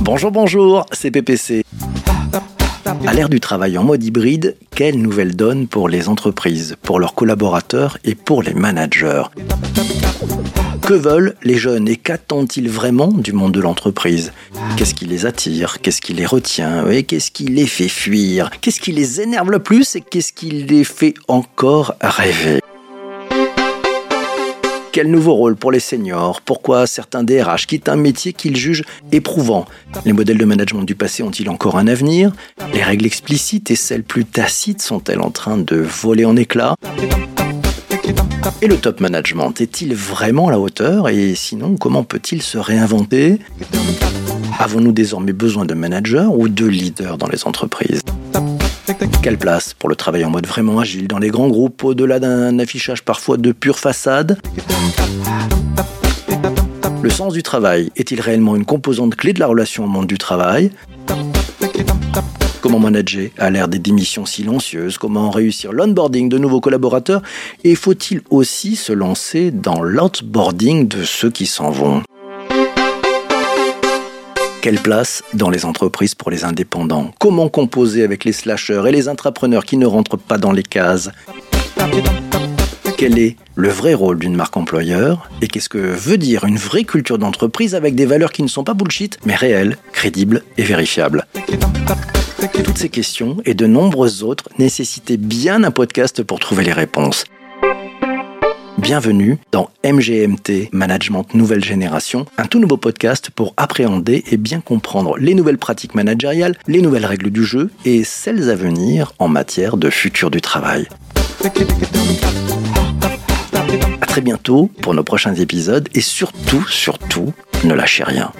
Bonjour, bonjour, c'est PPC. À l'ère du travail en mode hybride, quelle nouvelle donne pour les entreprises, pour leurs collaborateurs et pour les managers? Que veulent les jeunes et qu'attendent-ils vraiment du monde de l'entreprise? Qu'est-ce qui les attire Qu'est-ce qui les retient Et qu'est-ce qui les fait fuir? Qu'est-ce qui les énerve le plus et qu'est-ce qui les fait encore rêver? Quel nouveau rôle pour les seniors Pourquoi certains DRH quittent un métier qu'ils jugent éprouvant. Les modèles de management du passé ont-ils encore un avenir? Les règles explicites et celles plus tacites sont-elles en train de voler en éclats? Et le top management est-il vraiment à la hauteur? Et sinon, comment peut-il se réinventer? Avons-nous désormais besoin de managers ou de leaders dans les entreprises? Quelle place pour le travail en mode vraiment agile dans les grands groupes au-delà d'un affichage parfois de pure façade? Le sens du travail est-il réellement une composante clé de la relation au monde du travail? Comment manager à l'ère des démissions silencieuses? Comment réussir l'onboarding de nouveaux collaborateurs? Et faut-il aussi se lancer dans l'outboarding de ceux qui s'en vont? Quelle place dans les entreprises pour les indépendants? Comment composer avec les slasheurs et les intrapreneurs qui ne rentrent pas dans les cases? Quel est le vrai rôle d'une marque employeur? Et qu'est-ce que veut dire une vraie culture d'entreprise avec des valeurs qui ne sont pas bullshit, mais réelles, crédibles et vérifiables? Toutes ces questions et de nombreuses autres nécessitaient bien un podcast pour trouver les réponses. Bienvenue dans MGMT Management Nouvelle Génération, un tout nouveau podcast pour appréhender et bien comprendre les nouvelles pratiques managériales, les nouvelles règles du jeu et celles à venir en matière de futur du travail. A très bientôt pour nos prochains épisodes et surtout, surtout, ne lâchez rien.